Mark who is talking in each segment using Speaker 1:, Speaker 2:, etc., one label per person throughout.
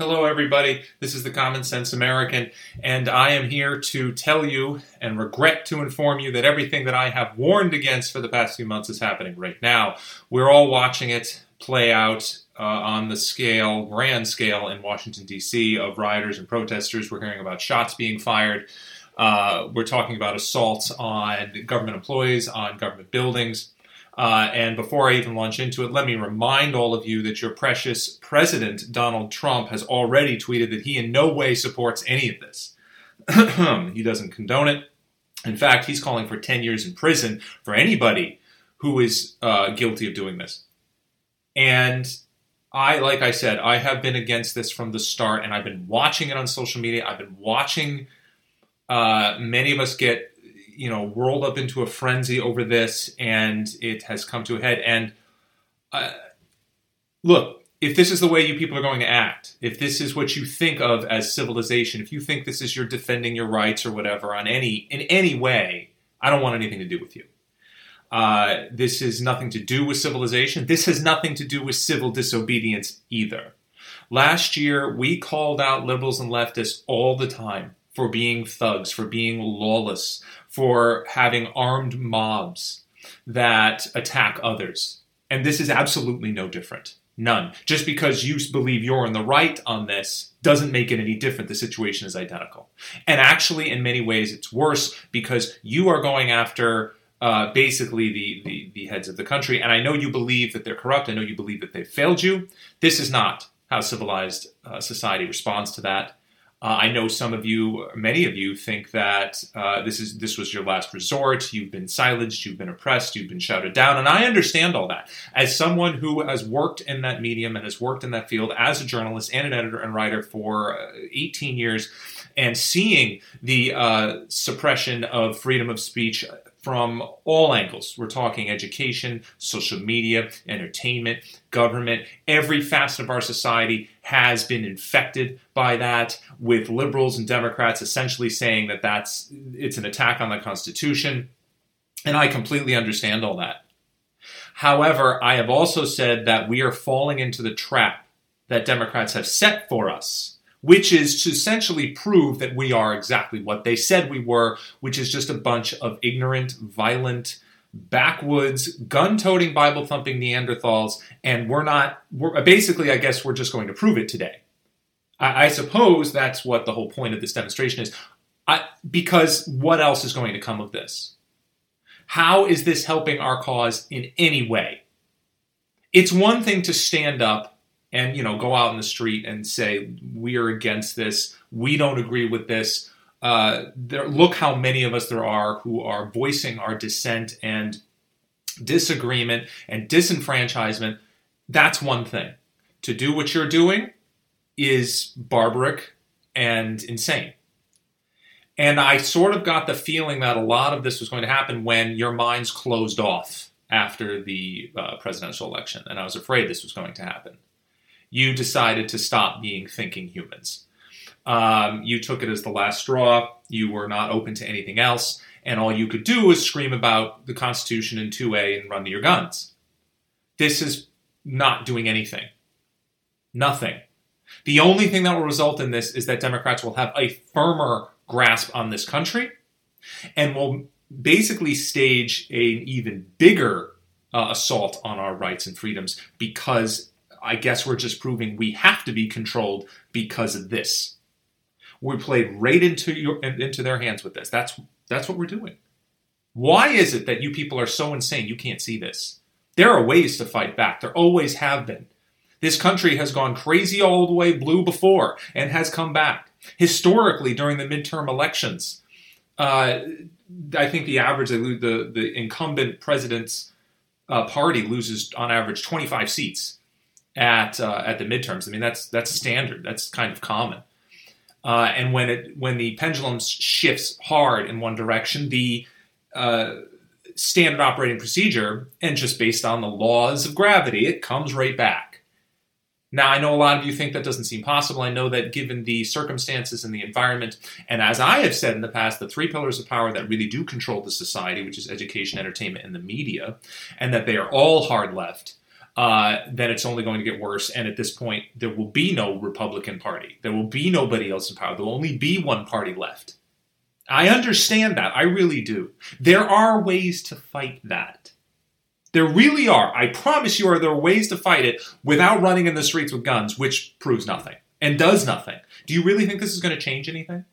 Speaker 1: Hello, everybody. This is the Common Sense American, and I am here to tell you and regret to inform you that everything that I have warned against for the past few months is happening right now. We're all watching it play out uh, on the scale, grand scale, in Washington, D.C., of rioters and protesters. We're hearing about shots being fired. Uh, we're talking about assaults on government employees, on government buildings. Uh, and before I even launch into it, let me remind all of you that your precious President Donald Trump has already tweeted that he in no way supports any of this. he doesn't condone it. In fact, he's calling for 10 years in prison for anybody who is uh, guilty of doing this. And I, like I said, I have been against this from the start, and I've been watching it on social media. I've been watching uh, many of us get you know whirled up into a frenzy over this, and it has come to a head. And uh, look, if this is the way you people are going to act, if this is what you think of as civilization, if you think this is your defending your rights or whatever on any in any way, I don't want anything to do with you. Uh, this has nothing to do with civilization. This has nothing to do with civil disobedience either. Last year, we called out liberals and leftists all the time for being thugs, for being lawless, for having armed mobs that attack others. And this is absolutely no different. None. Just because you believe you're in the right on this doesn't make it any different. The situation is identical. And actually, in many ways, it's worse because you are going after uh, basically the, the, the heads of the country. And I know you believe that they're corrupt. I know you believe that they've failed you. This is not how civilized uh, society responds to that. Uh, I know some of you, many of you, think that uh, this is this was your last resort. You've been silenced, you've been oppressed, you've been shouted down, and I understand all that. As someone who has worked in that medium and has worked in that field as a journalist and an editor and writer for uh, 18 years, and seeing the uh, suppression of freedom of speech from all angles. We're talking education, social media, entertainment, government. Every facet of our society has been infected by that, with liberals and Democrats essentially saying that that's it's an attack on the Constitution. And I completely understand all that. However, I have also said that we are falling into the trap that Democrats have set for us which is to essentially prove that we are exactly what they said we were, which is just a bunch of ignorant, violent, backwoods, gun toting, Bible thumping Neanderthals. And we're not, we're, basically, I guess we're just going to prove it today. I, I suppose that's what the whole point of this demonstration is. I, because what else is going to come of this? How is this helping our cause in any way? It's one thing to stand up and you know go out in the street and say we are against this we don't agree with this uh, there, look how many of us there are who are voicing our dissent and disagreement and disenfranchisement. That's one thing. To do what you're doing is barbaric and insane. And i sort of got the feeling that a lot of this was going to happen when your minds closed off after the uh, presidential election and i was afraid this was going to happen. You decided to stop being thinking humans. Um, you took it as the last straw. You were not open to anything else. And all you could do was scream about the Constitution in 2A and run to your guns. This is not doing anything. Nothing. The only thing that will result in this is that Democrats will have a firmer grasp on this country and will basically stage an even bigger uh, assault on our rights and freedoms because I guess we're just proving we have to be controlled because of this. We played right into your into their hands with this. That's that's what we're doing. Why is it that you people are so insane you can't see this? There are ways to fight back. There always have been. This country has gone crazy all the way blue before and has come back. Historically, during the midterm elections, uh, I think the average, they the, the incumbent president's uh, party loses on average 25 seats at uh, at the midterms. I mean, that's that's standard. That's kind of common. Uh, and when it when the pendulum shifts hard in one direction, the uh, standard operating procedure, and just based on the laws of gravity, it comes right back. Now, I know a lot of you think that doesn't seem possible. I know that given the circumstances and the environment, and as I have said in the past, the three pillars of power that really do control the society, which is education, entertainment, and the media, and that they are all hard left, uh, then it's only going to get worse. And at this point, there will be no Republican Party. There will be nobody else in power. There will only be one party left. I understand that. I really do. There are ways to fight that. There really are. I promise you, are there are ways to fight it without running in the streets with guns, which proves nothing and does nothing. Do you really think this is going to change anything?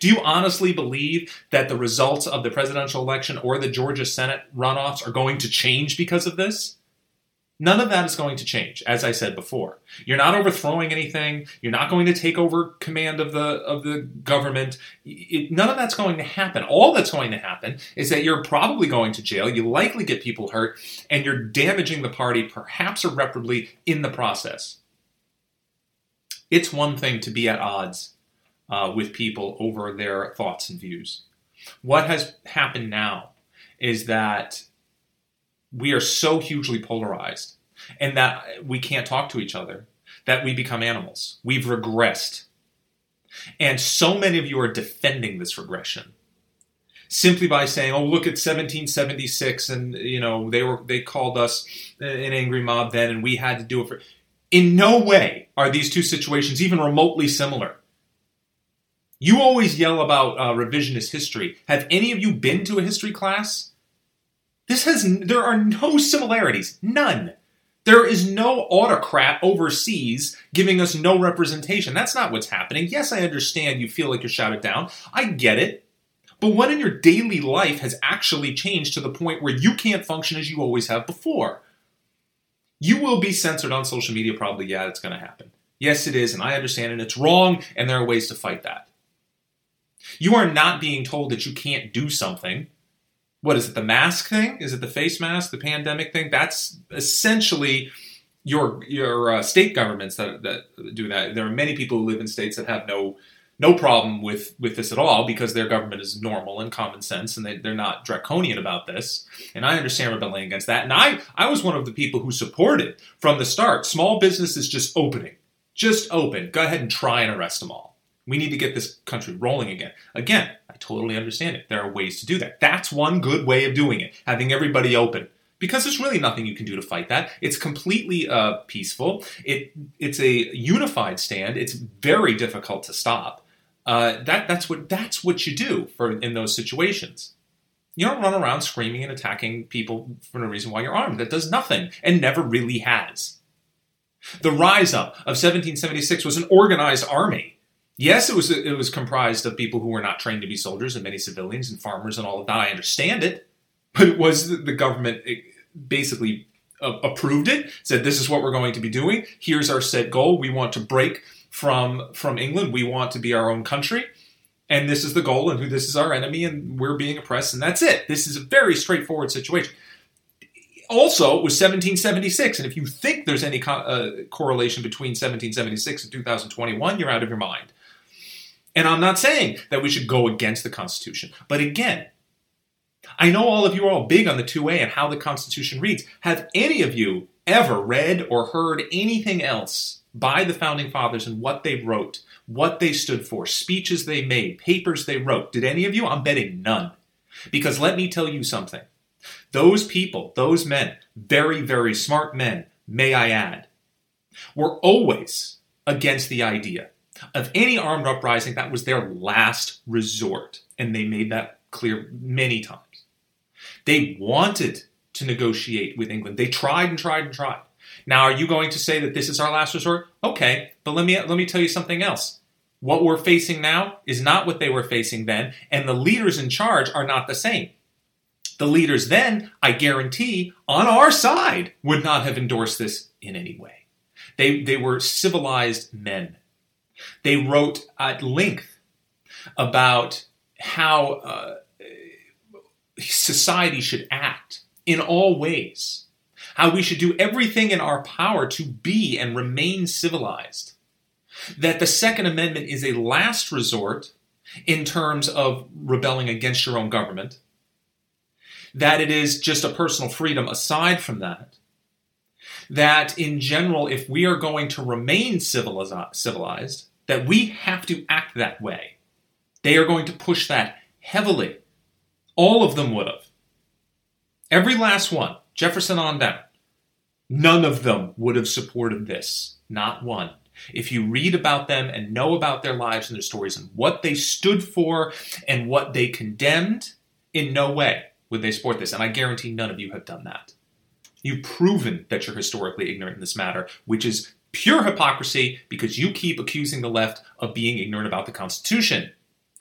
Speaker 1: Do you honestly believe that the results of the presidential election or the Georgia Senate runoffs are going to change because of this? None of that is going to change, as I said before. You're not overthrowing anything. You're not going to take over command of the of the government. It, none of that's going to happen. All that's going to happen is that you're probably going to jail. You likely get people hurt, and you're damaging the party, perhaps irreparably, in the process. It's one thing to be at odds uh, with people over their thoughts and views. What has happened now is that we are so hugely polarized and that we can't talk to each other that we become animals. We've regressed. And so many of you are defending this regression simply by saying, "Oh, look at 1776 and you know, they were they called us an angry mob then and we had to do it for In no way are these two situations even remotely similar. You always yell about uh, revisionist history. Have any of you been to a history class? This has there are no similarities, none. There is no autocrat overseas giving us no representation. That's not what's happening. Yes, I understand you feel like you're shouted down. I get it. But what in your daily life has actually changed to the point where you can't function as you always have before? You will be censored on social media, probably. Yeah, it's going to happen. Yes, it is, and I understand, and it's wrong, and there are ways to fight that. You are not being told that you can't do something what is it, the mask thing? Is it the face mask, the pandemic thing? That's essentially your your uh, state governments that that do that. There are many people who live in states that have no no problem with with this at all because their government is normal and common sense and they, they're not draconian about this and i understand rebelling against that and i i was one of the people who supported from the start small businesses just opening just open go ahead and try and arrest them all we need to get this country rolling again. Again, I totally understand it. There are ways to do that. That's one good way of doing it, having everybody open. Because there's really nothing you can do to fight that. It's completely uh, peaceful. It it's a unified stand. It's very difficult to stop. Uh, that that's what that's what you do for in those situations. You don't run around screaming and attacking people for no reason while you're armed. That does nothing and never really has. The rise up of 1776 was an organized army Yes, it was it was comprised of people who were not trained to be soldiers and many civilians and farmers and all of that. I understand it, but it was the government basically approved it, said this is what we're going to be doing. Here's our set goal. We want to break from from England. We want to be our own country, and this is the goal. And who this is our enemy, and we're being oppressed, and that's it. This is a very straightforward situation. Also, it was 1776, and if you think there's any co- uh, correlation between 1776 and 2021, you're out of your mind. And I'm not saying that we should go against the Constitution. But again, I know all of you are all big on the 2A and how the Constitution reads. Have any of you ever read or heard anything else by the Founding Fathers and what they wrote, what they stood for, speeches they made, papers they wrote? Did any of you? I'm betting none. Because let me tell you something. Those people, those men, very, very smart men, may I add, were always against the idea of any armed uprising, that was their last resort. And they made that clear many times. They wanted to negotiate with England. They tried and tried and tried. Now, are you going to say that this is our last resort? Okay, but let me let me tell you something else. What we're facing now is not what they were facing then, and the leaders in charge are not the same. The leaders then, I guarantee, on our side, would not have endorsed this in any way. They, they were civilized men. They wrote at length about how uh, society should act in all ways, how we should do everything in our power to be and remain civilized. That the Second Amendment is a last resort in terms of rebelling against your own government, that it is just a personal freedom aside from that, that in general, if we are going to remain civilized, that we have to act that way. They are going to push that heavily. All of them would have. Every last one, Jefferson on down. None of them would have supported this. Not one. If you read about them and know about their lives and their stories and what they stood for and what they condemned, in no way would they support this. And I guarantee none of you have done that. You've proven that you're historically ignorant in this matter, which is pure hypocrisy because you keep accusing the left of being ignorant about the Constitution.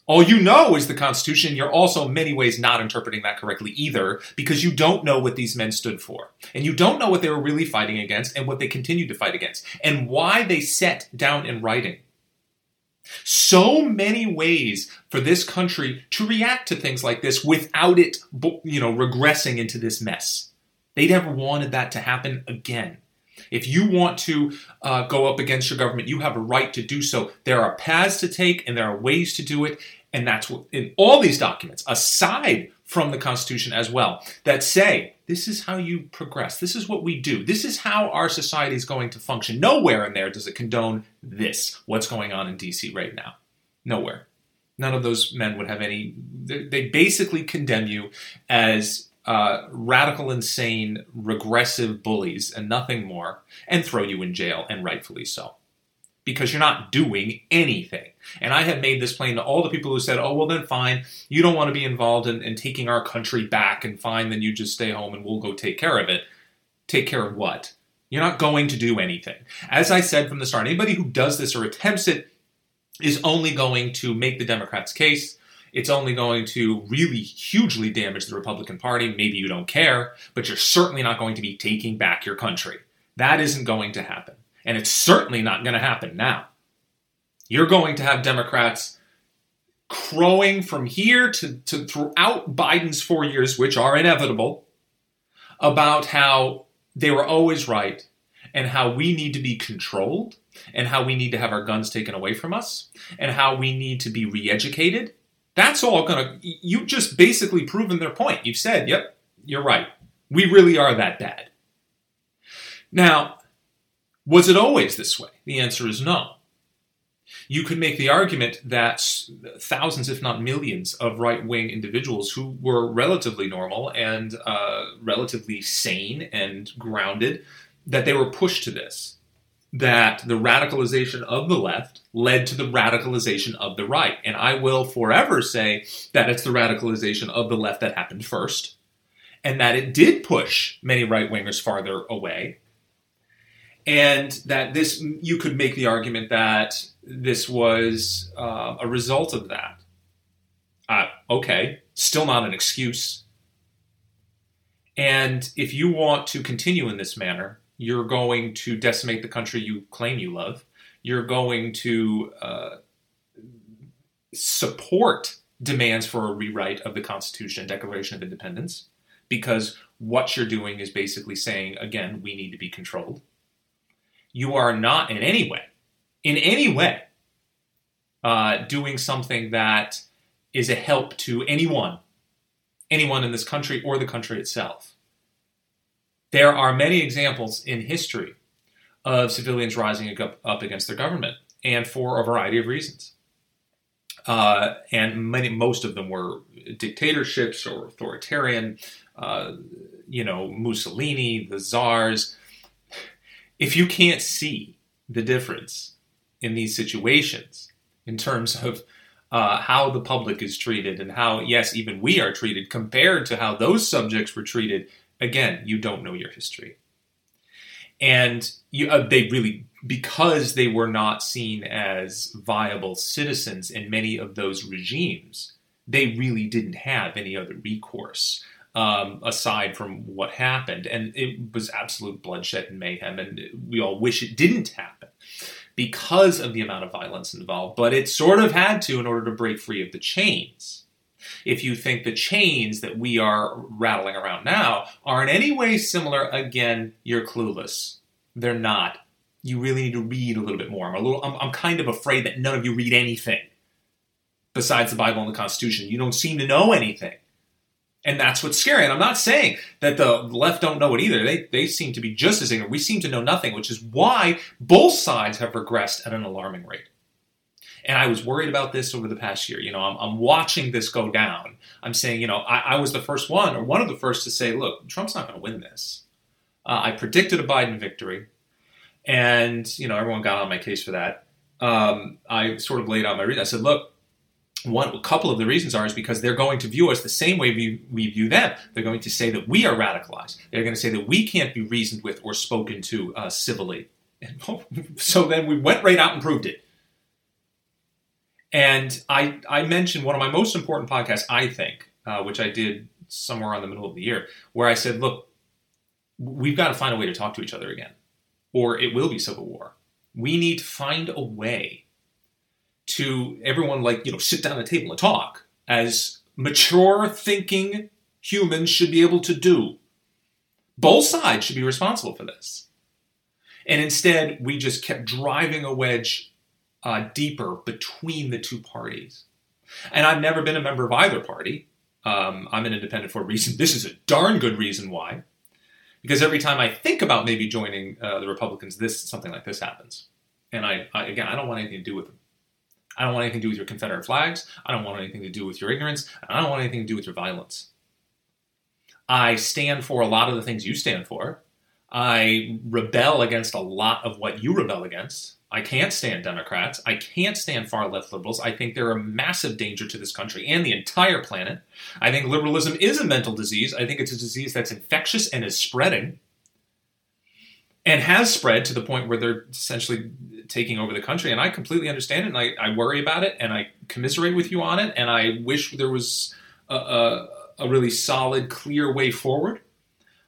Speaker 1: All you know is the Constitution. You're also, in many ways, not interpreting that correctly either because you don't know what these men stood for. And you don't know what they were really fighting against and what they continued to fight against and why they set down in writing so many ways for this country to react to things like this without it, you know, regressing into this mess. They never wanted that to happen again. If you want to uh, go up against your government, you have a right to do so. There are paths to take and there are ways to do it. And that's what, in all these documents, aside from the Constitution as well, that say this is how you progress. This is what we do. This is how our society is going to function. Nowhere in there does it condone this, what's going on in DC right now. Nowhere. None of those men would have any. They basically condemn you as uh, radical, insane, regressive bullies and nothing more, and throw you in jail, and rightfully so. Because you're not doing anything. And I have made this plain to all the people who said, oh, well, then fine, you don't want to be involved in, in taking our country back, and fine, then you just stay home and we'll go take care of it. Take care of what? You're not going to do anything. As I said from the start, anybody who does this or attempts it is only going to make the Democrats' case it's only going to really hugely damage the Republican Party. Maybe you don't care, but you're certainly not going to be taking back your country. That isn't going to happen. And it's certainly not going to happen now. You're going to have Democrats crowing from here to, to throughout Biden's four years, which are inevitable, about how they were always right and how we need to be controlled and how we need to have our guns taken away from us and how we need to be re educated that's all gonna, you've just basically proven their point. You've said, yep, you're right. We really are that bad. Now, was it always this way? The answer is no. You could make the argument that thousands, if not millions, of right wing individuals who were relatively normal and uh, relatively sane and grounded, that they were pushed to this that the radicalization of the left led to the radicalization of the right. And I will forever say that it's the radicalization of the left that happened first, and that it did push many right wingers farther away. And that this, you could make the argument that this was uh, a result of that. Uh, okay, still not an excuse. And if you want to continue in this manner, you're going to decimate the country you claim you love. You're going to uh, support demands for a rewrite of the Constitution, and Declaration of Independence, because what you're doing is basically saying, again, we need to be controlled. You are not in any way, in any way, uh, doing something that is a help to anyone, anyone in this country or the country itself. There are many examples in history of civilians rising up, against their government, and for a variety of reasons. Uh, and many, most of them were dictatorships or authoritarian. Uh, you know, Mussolini, the czars. If you can't see the difference in these situations in terms of uh, how the public is treated and how, yes, even we are treated compared to how those subjects were treated Again, you don't know your history. And you, uh, they really, because they were not seen as viable citizens in many of those regimes, they really didn't have any other recourse um, aside from what happened. And it was absolute bloodshed and mayhem, and we all wish it didn't happen because of the amount of violence involved, but it sort of had to in order to break free of the chains if you think the chains that we are rattling around now are in any way similar, again, you're clueless. They're not. You really need to read a little bit more. I'm a little. I'm, I'm kind of afraid that none of you read anything besides the Bible and the Constitution. You don't seem to know anything. And that's what's scary. And I'm not saying that the left don't know it either. They, they seem to be just as ignorant. We seem to know nothing, which is why both sides have regressed at an alarming rate. And I was worried about this over the past year. You know, I'm, I'm watching this go down. I'm saying, you know, I, I, was the first one or one of the first to say, look, Trump's not going to win this. Uh, I predicted a Biden victory, and you know everyone got on my case for that. Um, I sort of laid out my reason. I said, look, one a couple of the reasons are is because they're going to view us the same way we, we view them. They're going to say that we are radicalized. They're going to say that we can't be reasoned with or spoken to uh, civilly. And so then we went right out and proved it. And I I mentioned one of my most important podcasts, I think, uh, which I did somewhere around the middle of the year, where I said, look, we've got to find a way to talk to each other again, or it will be civil war. We need to find a way to everyone like you know sit down at the table and talk as mature thinking humans should be able to do. Both sides should be responsible for this. And instead, we just kept driving a wedge uh, deeper between the two parties. And I've never been a member of either party. Um, I'm an independent for a reason. This is a darn good reason why. Because every time I think about maybe joining uh, the Republicans, this something like this happens. And I, I, again, I don't want anything to do with them. I don't want anything to do with your Confederate flags. I don't want anything to do with your ignorance. I don't want anything to do with your violence. I stand for a lot of the things you stand for. I rebel against a lot of what you rebel against. I can't stand Democrats. I can't stand far left liberals. I think they're a massive danger to this country and the entire planet. I think liberalism is a mental disease. I think it's a disease that's infectious and is spreading and has spread to the point where they're essentially taking over the country. And I completely understand it and I, I worry about it and I commiserate with you on it. And I wish there was a, a, a really solid, clear way forward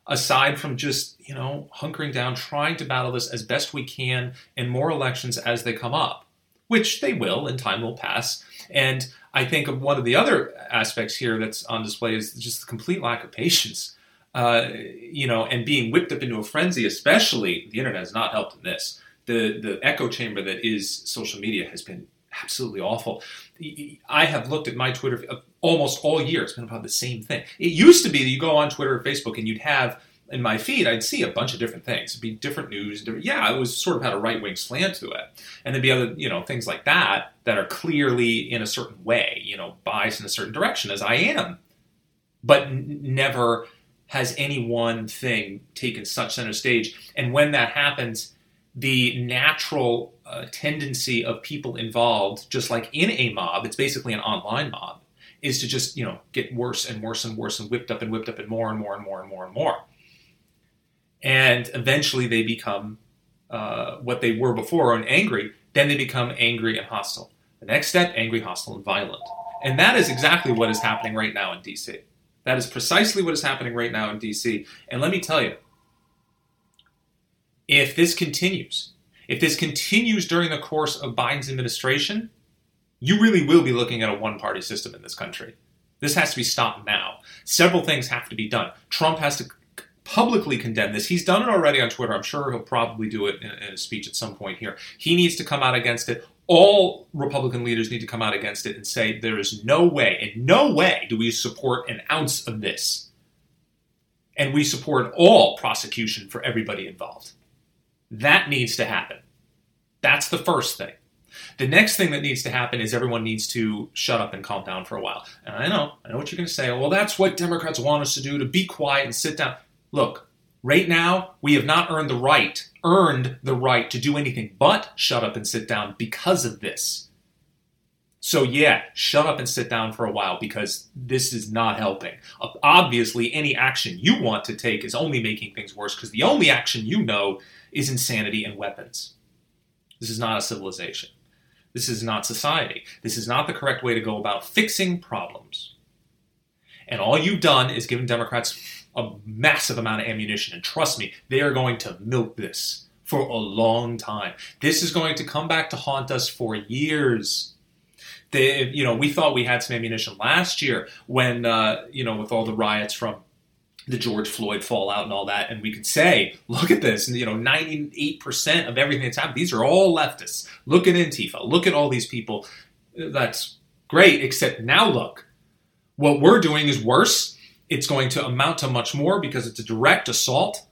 Speaker 1: aside from just, you know, hunkering down, trying to battle this as best we can in more elections as they come up, which they will and time will pass. And I think one of the other aspects here that's on display is just the complete lack of patience. Uh, you know, and being whipped up into a frenzy, especially the internet has not helped in this. The the echo chamber that is social media has been absolutely awful. I have looked at my Twitter uh, almost all year. It's been about the same thing. It used to be that you go on Twitter or Facebook and you'd have in my feed, I'd see a bunch of different things. It'd be different news. Different, yeah, it was sort of had a right wing slant to it, and there'd be other, you know, things like that that are clearly in a certain way, you know, biased in a certain direction, as I am, but n- never has any one thing taken such center stage. And when that happens, the natural uh, tendency of people involved, just like in a mob, it's basically an online mob, is to just you know get worse and worse and worse and whipped up and whipped up and more and more and more and more and more, and eventually they become uh, what they were before and angry. Then they become angry and hostile. The next step, angry, hostile, and violent. And that is exactly what is happening right now in DC. That is precisely what is happening right now in DC. And let me tell you, if this continues, if this continues during the course of Biden's administration, you really will be looking at a one party system in this country. This has to be stopped now. Several things have to be done. Trump has to publicly condemn this. He's done it already on Twitter. I'm sure he'll probably do it in, a speech at some point here. He needs to come out against it. All Republican leaders need to come out against it and say there is no way, in no way, do we support an ounce of this. And we support all prosecution for everybody involved. That needs to happen. That's the first thing. The next thing that needs to happen is everyone needs to shut up and calm down for a while. And I know, I know what you're going to say. Well, that's what Democrats want us to do to be quiet and sit down. Look, right now, we have not earned the right, earned the right to do anything but shut up and sit down because of this. So, yeah, shut up and sit down for a while because this is not helping. Obviously, any action you want to take is only making things worse because the only action you know is insanity and weapons. This is not a civilization. This is not society. This is not the correct way to go about fixing problems. And all you've done is given Democrats a massive amount of ammunition. And trust me, they are going to milk this for a long time. This is going to come back to haunt us for years. They, you know, we thought we had some ammunition last year when, uh, you know, with all the riots from the George Floyd fallout and all that, and we could say, look at this, you know, 98% of everything that's happened, these are all leftists. Look at Antifa, look at all these people. That's great, except now look. What we're doing is worse. It's going to amount to much more because it's a direct assault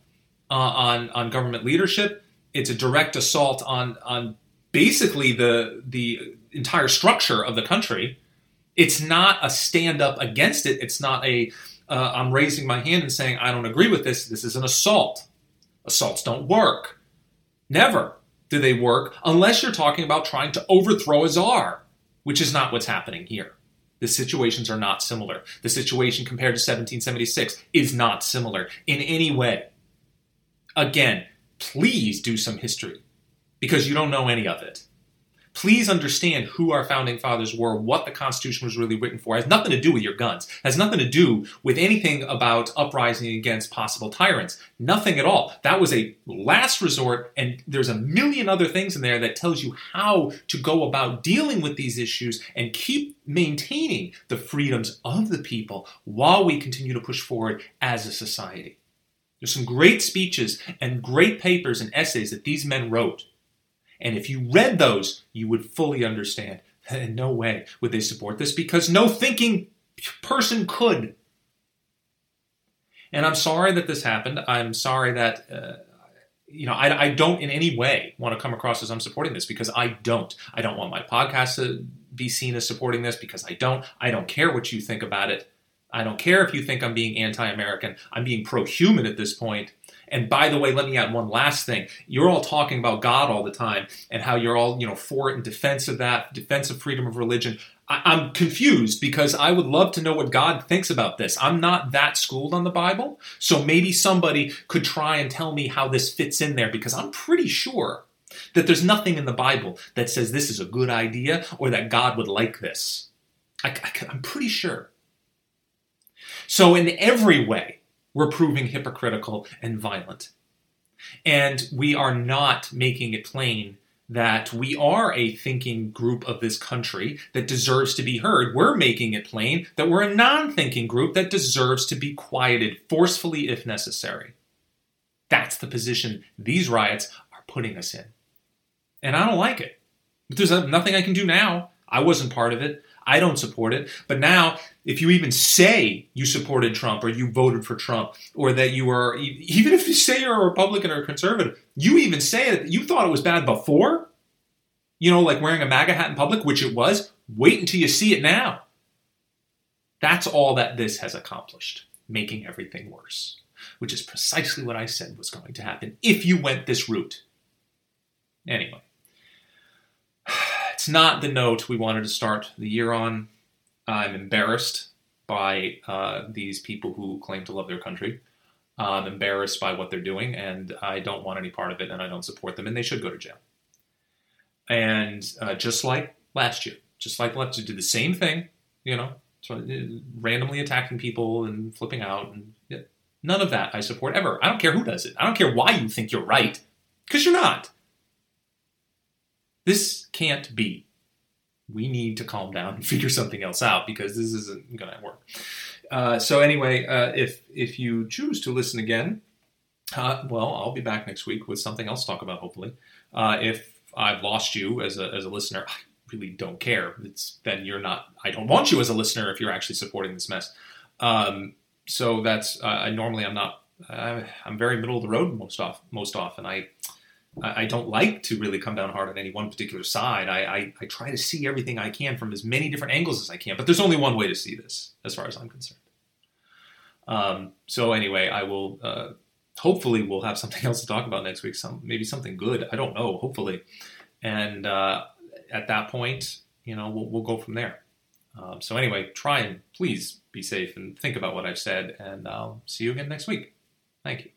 Speaker 1: uh, on, on government leadership. It's a direct assault on, on basically the, the entire structure of the country. It's not a stand up against it. It's not a uh, I'm raising my hand and saying, I don't agree with this. This is an assault. Assaults don't work. Never do they work unless you're talking about trying to overthrow a czar, which is not what's happening here. The situations are not similar. The situation compared to 1776 is not similar in any way. Again, please do some history because you don't know any of it please understand who our founding fathers were, what the Constitution was really written for. It has nothing to do with your guns. It has nothing to do with anything about uprising against possible tyrants. Nothing at all. That was a last resort, and there's a million other things in there that tells you how to go about dealing with these issues and keep maintaining the freedoms of the people while we continue to push forward as a society. There's some great speeches and great papers and essays that these men wrote and if you read those, you would fully understand. In no way would they support this because no thinking person could. And I'm sorry that this happened. I'm sorry that, uh, you know, I, I don't in any way want to come across as I'm supporting this because I don't. I don't want my podcast to be seen as supporting this because I don't. I don't care what you think about it. I don't care if you think I'm being anti American. I'm being pro human at this point. And by the way, let me add one last thing. You're all talking about God all the time and how you're all, you know, for it in defense of that, defense of freedom of religion. I- am confused because I would love to know what God thinks about this. I'm not that schooled on the Bible, so maybe somebody could try and tell me how this fits in there because I'm pretty sure that there's nothing in the Bible that says this is a good idea or that God would like this. I, I, I'm pretty sure. So, in every way, we're proving hypocritical and violent. And we are not making it plain that we are a thinking group of this country that deserves to be heard. We're making it plain that we're a non thinking group that deserves to be quieted forcefully if necessary. That's the position these riots are putting us in. And I don't like it. But there's nothing I can do now. I wasn't part of it. I don't support it. But now, if you even say you supported Trump or you voted for Trump or that you were, even if you say you're a Republican or a conservative, you even say it, you thought it was bad before, you know, like wearing a MAGA hat in public, which it was, wait until you see it now. That's all that this has accomplished, making everything worse, which is precisely what I said was going to happen if you went this route. Anyway. It's not the note we wanted to start the year on. I'm embarrassed by uh, these people who claim to love their country. I'm embarrassed by what they're doing, and I don't want any part of it, and I don't support them, and they should go to jail. And uh, just like last year, just like last year, do the same thing, you know, uh, randomly attacking people and flipping out, and yeah, none of that I support ever. I don't care who does it. I don't care why you think you're right, because you're not. This can't be. We need to calm down and figure something else out because this isn't going to work. Uh, so anyway, uh, if if you choose to listen again, uh, well, I'll be back next week with something else to talk about. Hopefully, uh, if I've lost you as a as a listener, I really don't care. It's then you're not. I don't want you as a listener if you're actually supporting this mess. Um, so that's uh, normally I'm not. I'm very middle of the road most off most often. I I don't like to really come down hard on any one particular side. I, I, I, try to see everything I can from as many different angles as I can, but there's only one way to see this, as far as I'm concerned. Um, so anyway, I will. Uh, hopefully, we'll have something else to talk about next week. Some maybe something good. I don't know. Hopefully, and uh, at that point, you know, we'll, we'll go from there. Um, so anyway, try and please be safe and think about what I've said, and I'll see you again next week. Thank you.